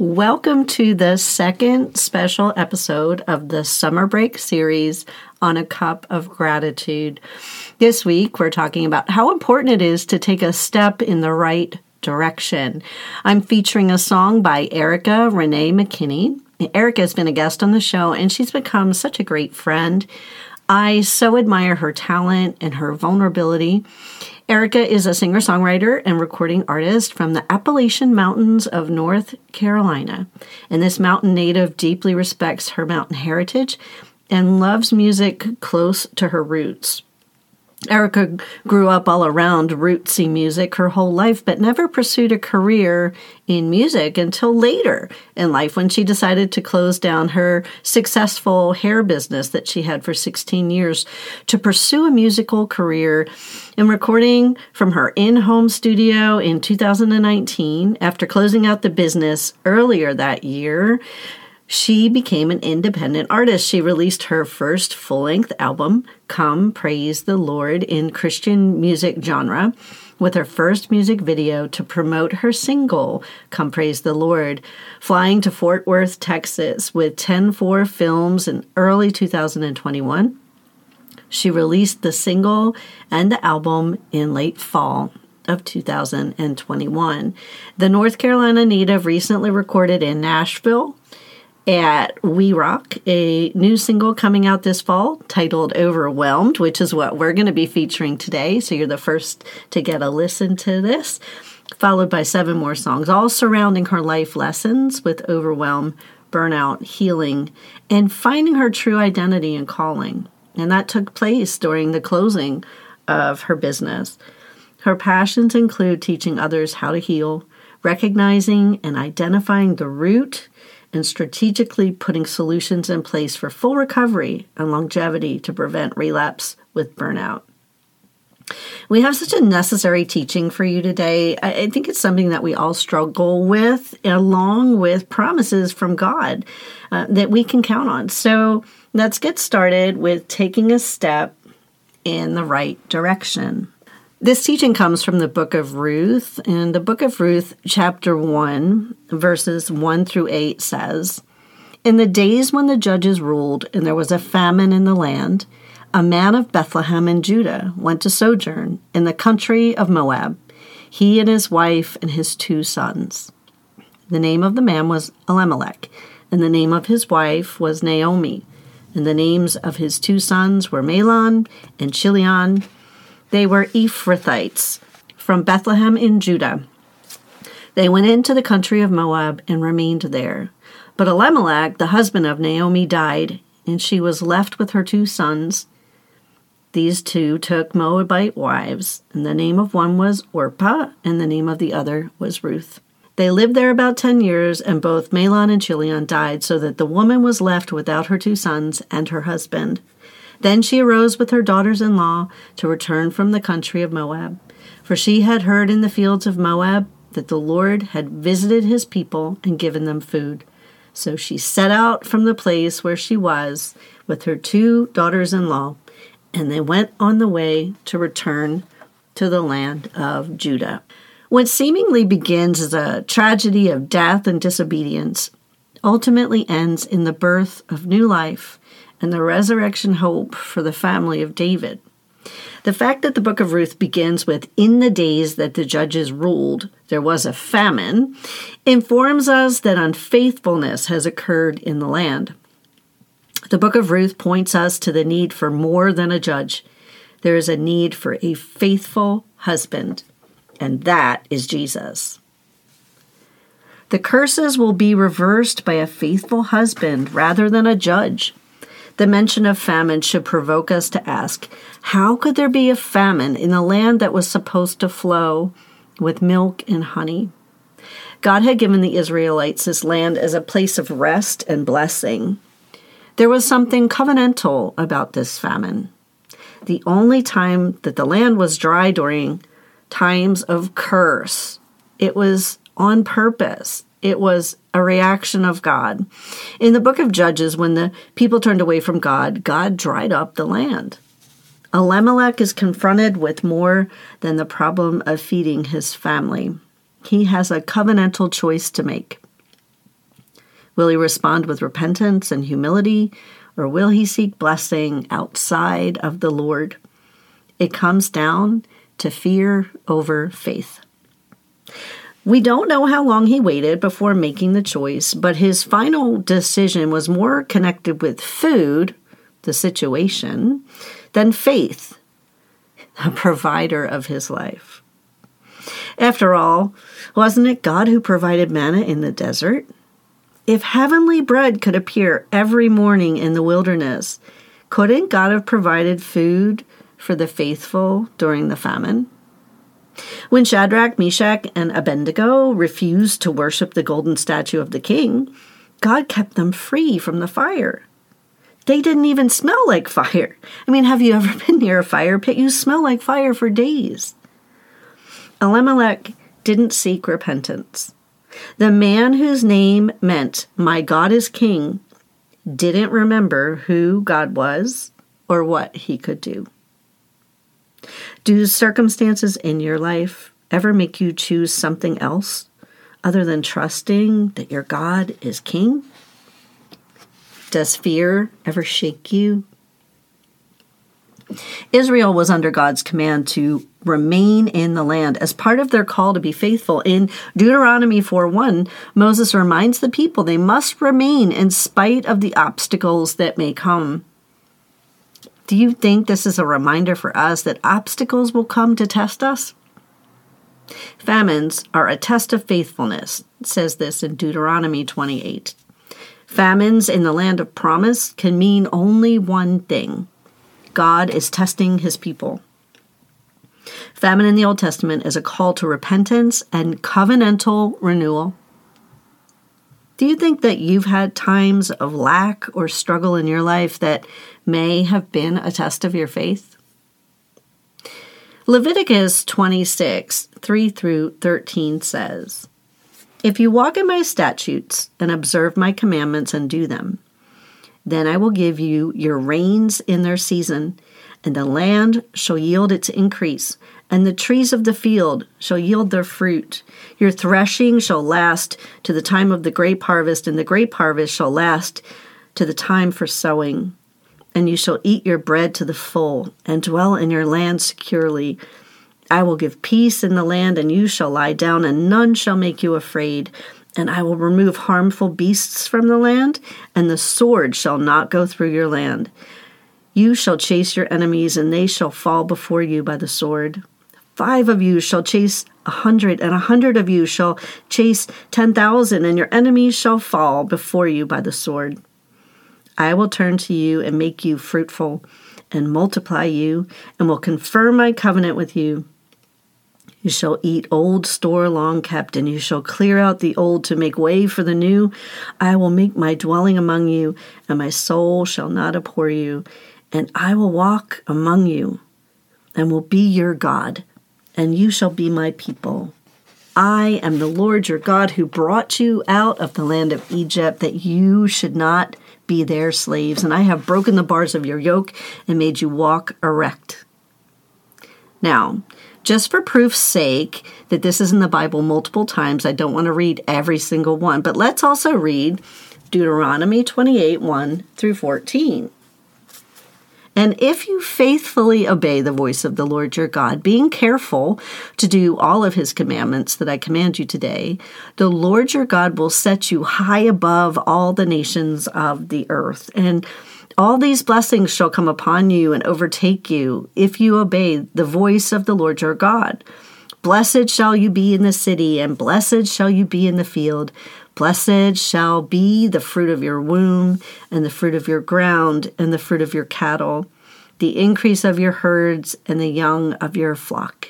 Welcome to the second special episode of the summer break series on a cup of gratitude. This week, we're talking about how important it is to take a step in the right direction. I'm featuring a song by Erica Renee McKinney. Erica has been a guest on the show and she's become such a great friend. I so admire her talent and her vulnerability. Erica is a singer songwriter and recording artist from the Appalachian Mountains of North Carolina. And this mountain native deeply respects her mountain heritage and loves music close to her roots. Erica grew up all around rootsy music her whole life, but never pursued a career in music until later in life when she decided to close down her successful hair business that she had for 16 years to pursue a musical career in recording from her in home studio in 2019. After closing out the business earlier that year, she became an independent artist. She released her first full length album, Come Praise the Lord, in Christian music genre, with her first music video to promote her single, Come Praise the Lord, flying to Fort Worth, Texas with 10 4 films in early 2021. She released the single and the album in late fall of 2021. The North Carolina native recently recorded in Nashville at Wei Rock, a new single coming out this fall titled Overwhelmed, which is what we're going to be featuring today. So you're the first to get a listen to this, followed by seven more songs, all surrounding her life lessons with overwhelm, burnout, healing, and finding her true identity and calling. And that took place during the closing of her business. Her passions include teaching others how to heal, recognizing and identifying the root and strategically putting solutions in place for full recovery and longevity to prevent relapse with burnout. We have such a necessary teaching for you today. I think it's something that we all struggle with, along with promises from God uh, that we can count on. So let's get started with taking a step in the right direction. This teaching comes from the book of Ruth. And the book of Ruth, chapter 1, verses 1 through 8 says In the days when the judges ruled and there was a famine in the land, a man of Bethlehem in Judah went to sojourn in the country of Moab, he and his wife and his two sons. The name of the man was Elimelech, and the name of his wife was Naomi, and the names of his two sons were Mahlon and Chilion they were Ephrathites from Bethlehem in Judah. They went into the country of Moab and remained there. But Elimelech, the husband of Naomi, died, and she was left with her two sons. These two took Moabite wives, and the name of one was Orpah, and the name of the other was Ruth. They lived there about ten years, and both Mahlon and Chilion died, so that the woman was left without her two sons and her husband. Then she arose with her daughters in law to return from the country of Moab. For she had heard in the fields of Moab that the Lord had visited his people and given them food. So she set out from the place where she was with her two daughters in law, and they went on the way to return to the land of Judah. What seemingly begins as a tragedy of death and disobedience ultimately ends in the birth of new life and the resurrection hope for the family of David. The fact that the book of Ruth begins with, in the days that the judges ruled, there was a famine, informs us that unfaithfulness has occurred in the land. The book of Ruth points us to the need for more than a judge. There is a need for a faithful husband, and that is Jesus. The curses will be reversed by a faithful husband rather than a judge. The mention of famine should provoke us to ask how could there be a famine in a land that was supposed to flow with milk and honey? God had given the Israelites this land as a place of rest and blessing. There was something covenantal about this famine. The only time that the land was dry during times of curse, it was on purpose. It was a reaction of God. In the book of Judges, when the people turned away from God, God dried up the land. Elimelech is confronted with more than the problem of feeding his family. He has a covenantal choice to make. Will he respond with repentance and humility, or will he seek blessing outside of the Lord? It comes down to fear over faith. We don't know how long he waited before making the choice, but his final decision was more connected with food, the situation, than faith, the provider of his life. After all, wasn't it God who provided manna in the desert? If heavenly bread could appear every morning in the wilderness, couldn't God have provided food for the faithful during the famine? When Shadrach, Meshach, and Abednego refused to worship the golden statue of the king, God kept them free from the fire. They didn't even smell like fire. I mean, have you ever been near a fire pit? You smell like fire for days. Elimelech didn't seek repentance. The man whose name meant, My God is King, didn't remember who God was or what he could do. Do circumstances in your life ever make you choose something else other than trusting that your God is King? Does fear ever shake you? Israel was under God's command to remain in the land as part of their call to be faithful. In Deuteronomy 4:1, Moses reminds the people they must remain in spite of the obstacles that may come. Do you think this is a reminder for us that obstacles will come to test us? Famines are a test of faithfulness, says this in Deuteronomy 28. Famines in the land of promise can mean only one thing God is testing his people. Famine in the Old Testament is a call to repentance and covenantal renewal. Do you think that you've had times of lack or struggle in your life that may have been a test of your faith? Leviticus 26, 3 through 13 says, If you walk in my statutes and observe my commandments and do them, then I will give you your rains in their season, and the land shall yield its increase, and the trees of the field shall yield their fruit. Your threshing shall last to the time of the grape harvest, and the grape harvest shall last to the time for sowing. And you shall eat your bread to the full, and dwell in your land securely. I will give peace in the land, and you shall lie down, and none shall make you afraid and I will remove harmful beasts from the land, and the sword shall not go through your land. You shall chase your enemies, and they shall fall before you by the sword. Five of you shall chase a hundred, and a hundred of you shall chase ten thousand, and your enemies shall fall before you by the sword. I will turn to you and make you fruitful, and multiply you, and will confirm my covenant with you. You shall eat old store long kept, and you shall clear out the old to make way for the new. I will make my dwelling among you, and my soul shall not abhor you. And I will walk among you, and will be your God, and you shall be my people. I am the Lord your God who brought you out of the land of Egypt, that you should not be their slaves. And I have broken the bars of your yoke and made you walk erect. Now, just for proof's sake that this is in the Bible multiple times, I don't want to read every single one, but let's also read Deuteronomy 28 1 through 14. And if you faithfully obey the voice of the Lord your God, being careful to do all of his commandments that I command you today, the Lord your God will set you high above all the nations of the earth. And all these blessings shall come upon you and overtake you if you obey the voice of the Lord your God. Blessed shall you be in the city, and blessed shall you be in the field. Blessed shall be the fruit of your womb, and the fruit of your ground, and the fruit of your cattle, the increase of your herds, and the young of your flock.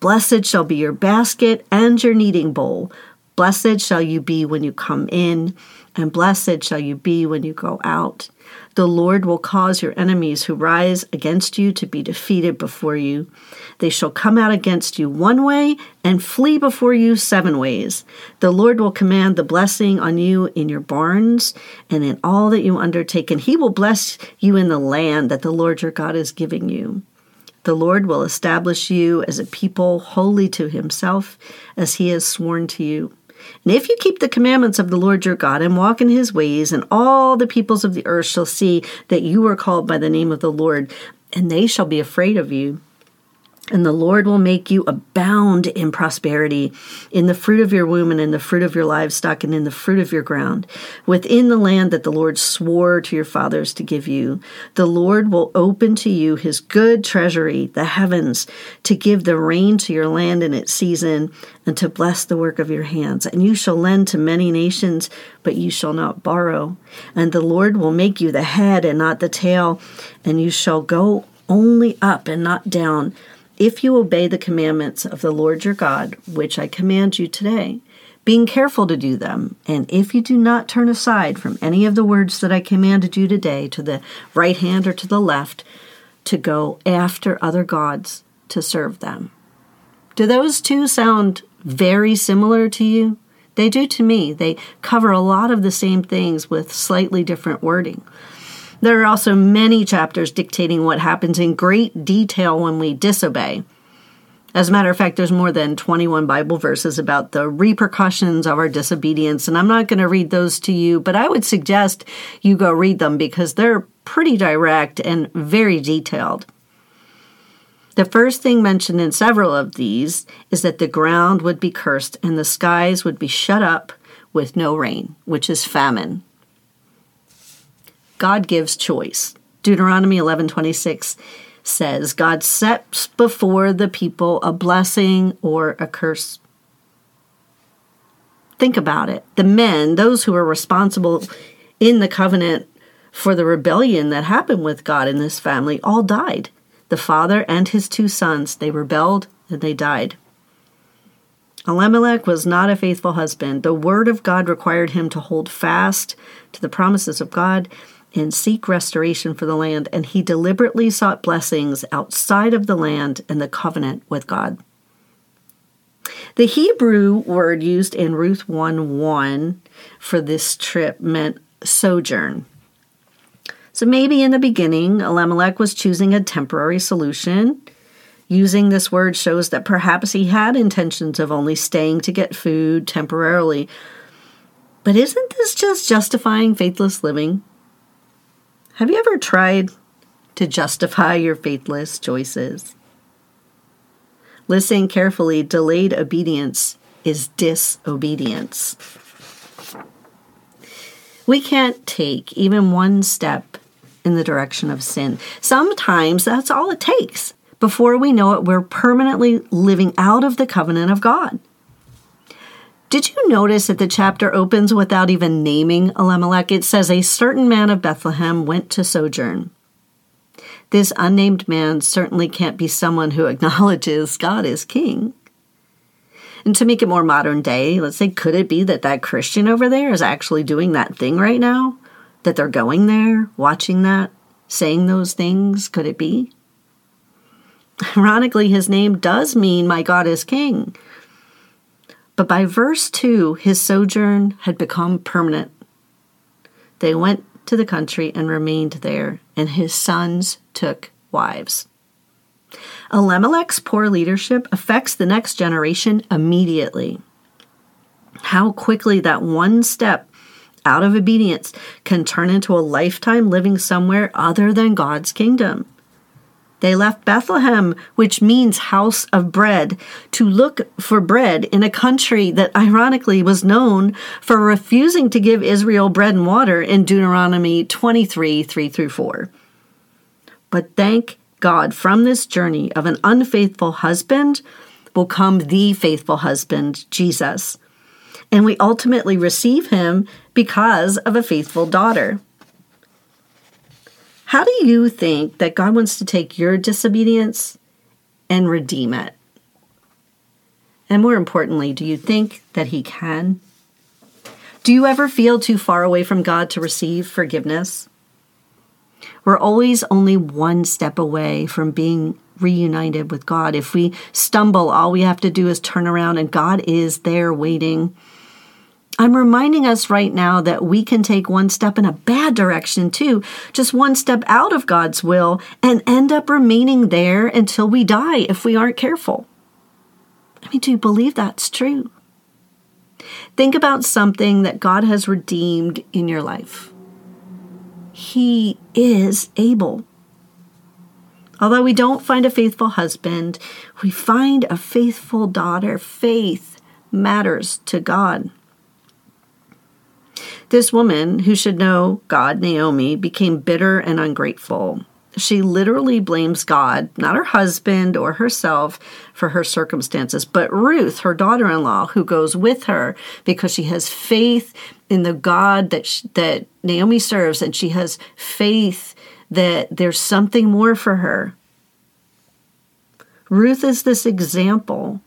Blessed shall be your basket and your kneading bowl. Blessed shall you be when you come in, and blessed shall you be when you go out. The Lord will cause your enemies who rise against you to be defeated before you. They shall come out against you one way and flee before you seven ways. The Lord will command the blessing on you in your barns and in all that you undertake, and he will bless you in the land that the Lord your God is giving you. The Lord will establish you as a people holy to himself, as he has sworn to you. And if you keep the commandments of the Lord your God and walk in his ways, and all the peoples of the earth shall see that you are called by the name of the Lord, and they shall be afraid of you. And the Lord will make you abound in prosperity, in the fruit of your womb, and in the fruit of your livestock, and in the fruit of your ground, within the land that the Lord swore to your fathers to give you. The Lord will open to you his good treasury, the heavens, to give the rain to your land in its season, and to bless the work of your hands. And you shall lend to many nations, but you shall not borrow. And the Lord will make you the head and not the tail, and you shall go only up and not down if you obey the commandments of the Lord your God, which I command you today, being careful to do them, and if you do not turn aside from any of the words that I commanded you today to the right hand or to the left, to go after other gods to serve them. Do those two sound very similar to you? They do to me. They cover a lot of the same things with slightly different wording. There are also many chapters dictating what happens in great detail when we disobey. As a matter of fact, there's more than 21 Bible verses about the repercussions of our disobedience, and I'm not going to read those to you, but I would suggest you go read them because they're pretty direct and very detailed. The first thing mentioned in several of these is that the ground would be cursed and the skies would be shut up with no rain, which is famine. God gives choice. Deuteronomy 11:26 says, God sets before the people a blessing or a curse. Think about it. The men, those who were responsible in the covenant for the rebellion that happened with God in this family, all died. The father and his two sons, they rebelled and they died. Elimelech was not a faithful husband. The word of God required him to hold fast to the promises of God and seek restoration for the land, and he deliberately sought blessings outside of the land and the covenant with God. The Hebrew word used in Ruth 1 1 for this trip meant sojourn. So maybe in the beginning, Elimelech was choosing a temporary solution. Using this word shows that perhaps he had intentions of only staying to get food temporarily. But isn't this just justifying faithless living? Have you ever tried to justify your faithless choices? Listen carefully delayed obedience is disobedience. We can't take even one step in the direction of sin. Sometimes that's all it takes. Before we know it, we're permanently living out of the covenant of God. Did you notice that the chapter opens without even naming Elimelech? It says, A certain man of Bethlehem went to sojourn. This unnamed man certainly can't be someone who acknowledges God is king. And to make it more modern day, let's say, could it be that that Christian over there is actually doing that thing right now? That they're going there, watching that, saying those things? Could it be? Ironically, his name does mean my God is king. But by verse 2, his sojourn had become permanent. They went to the country and remained there, and his sons took wives. Elimelech's poor leadership affects the next generation immediately. How quickly that one step out of obedience can turn into a lifetime living somewhere other than God's kingdom. They left Bethlehem, which means house of bread, to look for bread in a country that ironically was known for refusing to give Israel bread and water in Deuteronomy 23 3 through 4. But thank God, from this journey of an unfaithful husband will come the faithful husband, Jesus. And we ultimately receive him because of a faithful daughter. How do you think that God wants to take your disobedience and redeem it? And more importantly, do you think that He can? Do you ever feel too far away from God to receive forgiveness? We're always only one step away from being reunited with God. If we stumble, all we have to do is turn around, and God is there waiting I'm reminding us right now that we can take one step in a bad direction too, just one step out of God's will, and end up remaining there until we die if we aren't careful. I mean, do you believe that's true? Think about something that God has redeemed in your life. He is able. Although we don't find a faithful husband, we find a faithful daughter. Faith matters to God. This woman, who should know God, Naomi, became bitter and ungrateful. She literally blames God, not her husband or herself, for her circumstances, but Ruth, her daughter in law, who goes with her because she has faith in the God that, she, that Naomi serves, and she has faith that there's something more for her. Ruth is this example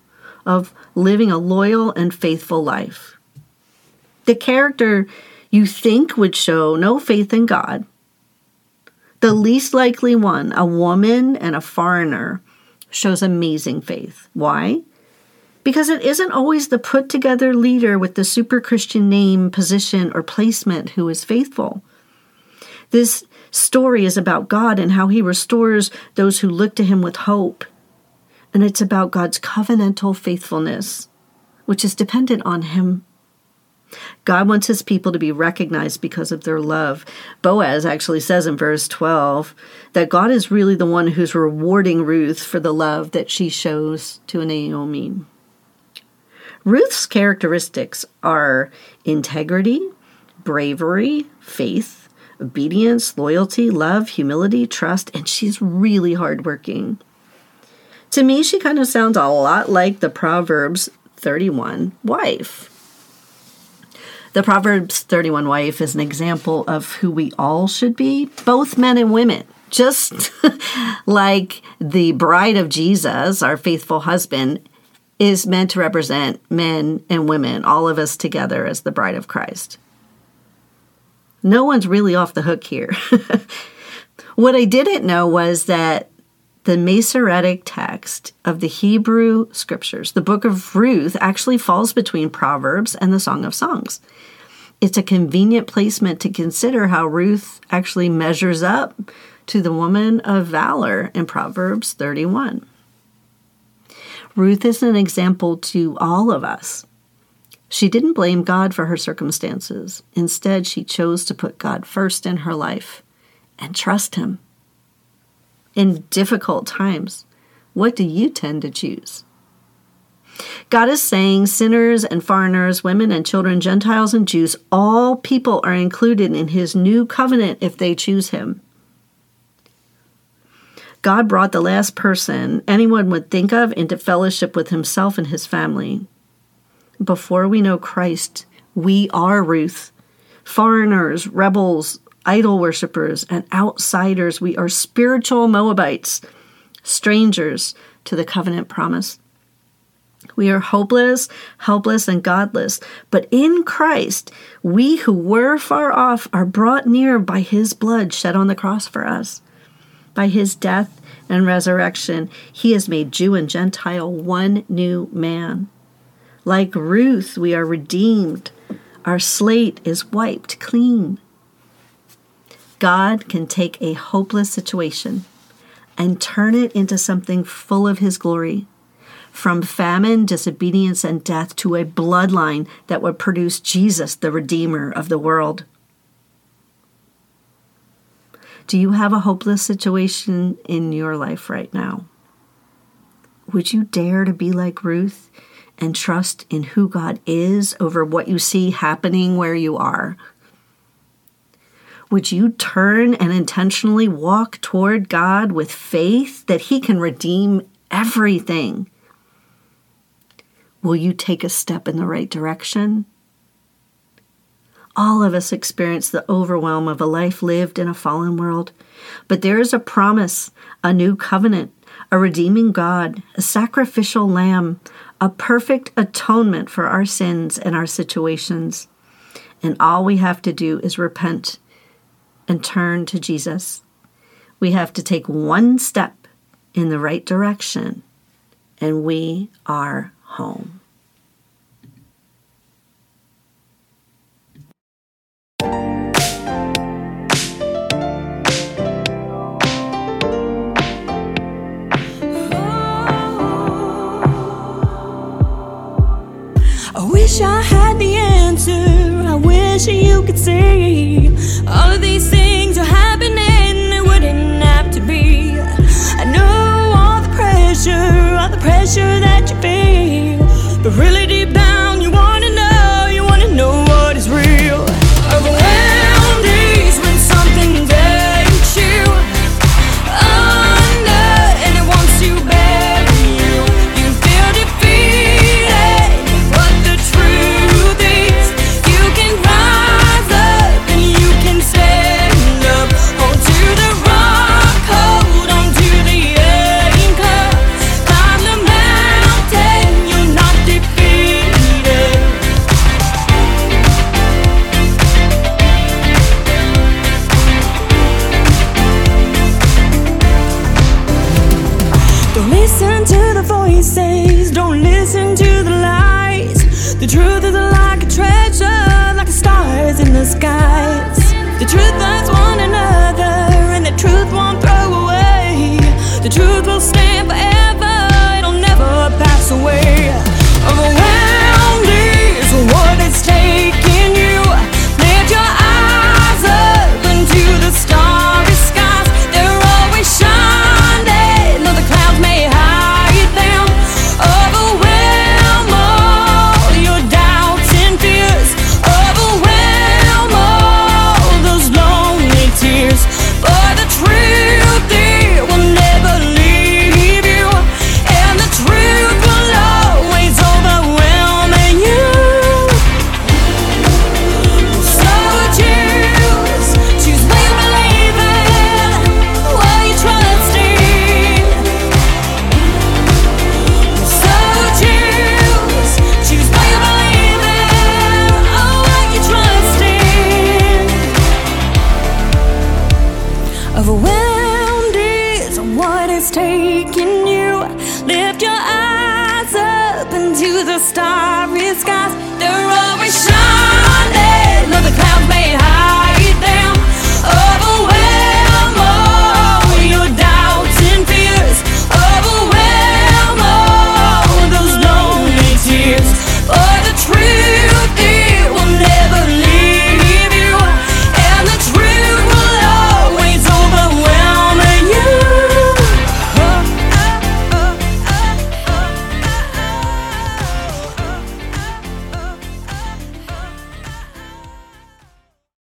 of living a loyal and faithful life. The character you think would show no faith in God the least likely one, a woman and a foreigner, shows amazing faith. Why? Because it isn't always the put together leader with the super Christian name, position, or placement who is faithful. This story is about God and how he restores those who look to him with hope. And it's about God's covenantal faithfulness, which is dependent on him God wants his people to be recognized because of their love. Boaz actually says in verse 12 that God is really the one who's rewarding Ruth for the love that she shows to Naomi. Ruth's characteristics are integrity, bravery, faith, obedience, loyalty, love, humility, trust, and she's really hardworking. To me, she kind of sounds a lot like the Proverbs 31 wife. The Proverbs 31 wife is an example of who we all should be, both men and women. Just like the bride of Jesus, our faithful husband, is meant to represent men and women, all of us together as the bride of Christ. No one's really off the hook here. what I didn't know was that the Masoretic text of the Hebrew scriptures, the book of Ruth, actually falls between Proverbs and the Song of Songs. It's a convenient placement to consider how Ruth actually measures up to the woman of valor in Proverbs 31. Ruth is an example to all of us. She didn't blame God for her circumstances. Instead, she chose to put God first in her life and trust Him in difficult times, what do you tend to choose? God is saying sinners and foreigners, women and children, Gentiles and Jews, all people are included in his new covenant if they choose him. God brought the last person anyone would think of into fellowship with himself and his family. Before we know Christ, we are Ruth. Foreigners, rebels, idol worshippers, and outsiders. We are spiritual Moabites, strangers to the covenant promise. We are hopeless, helpless, and godless. But in Christ, we who were far off are brought near by his blood shed on the cross for us. By his death and resurrection, he has made Jew and Gentile one new man. Like Ruth, we are redeemed. Our slate is wiped clean. God can take a hopeless situation and turn it into something full of His glory. From famine, disobedience, and death to a bloodline that would produce Jesus, the Redeemer of the world. Do you have a hopeless situation in your life right now? Would you dare to be like Ruth and trust in who God is over what you see happening where you are? Would you turn and intentionally walk toward God with faith that He can redeem everything? Will you take a step in the right direction? All of us experience the overwhelm of a life lived in a fallen world, but there is a promise, a new covenant, a redeeming God, a sacrificial lamb, a perfect atonement for our sins and our situations. And all we have to do is repent and turn to Jesus. We have to take one step in the right direction, and we are home. wish I had the answer. I wish you could see all of these. pressure that you feel, but really. Overwhelmed is what is taking you. Lift your eyes up into the starry skies. They're always shining, though the clouds may hide them. Overwhelmed.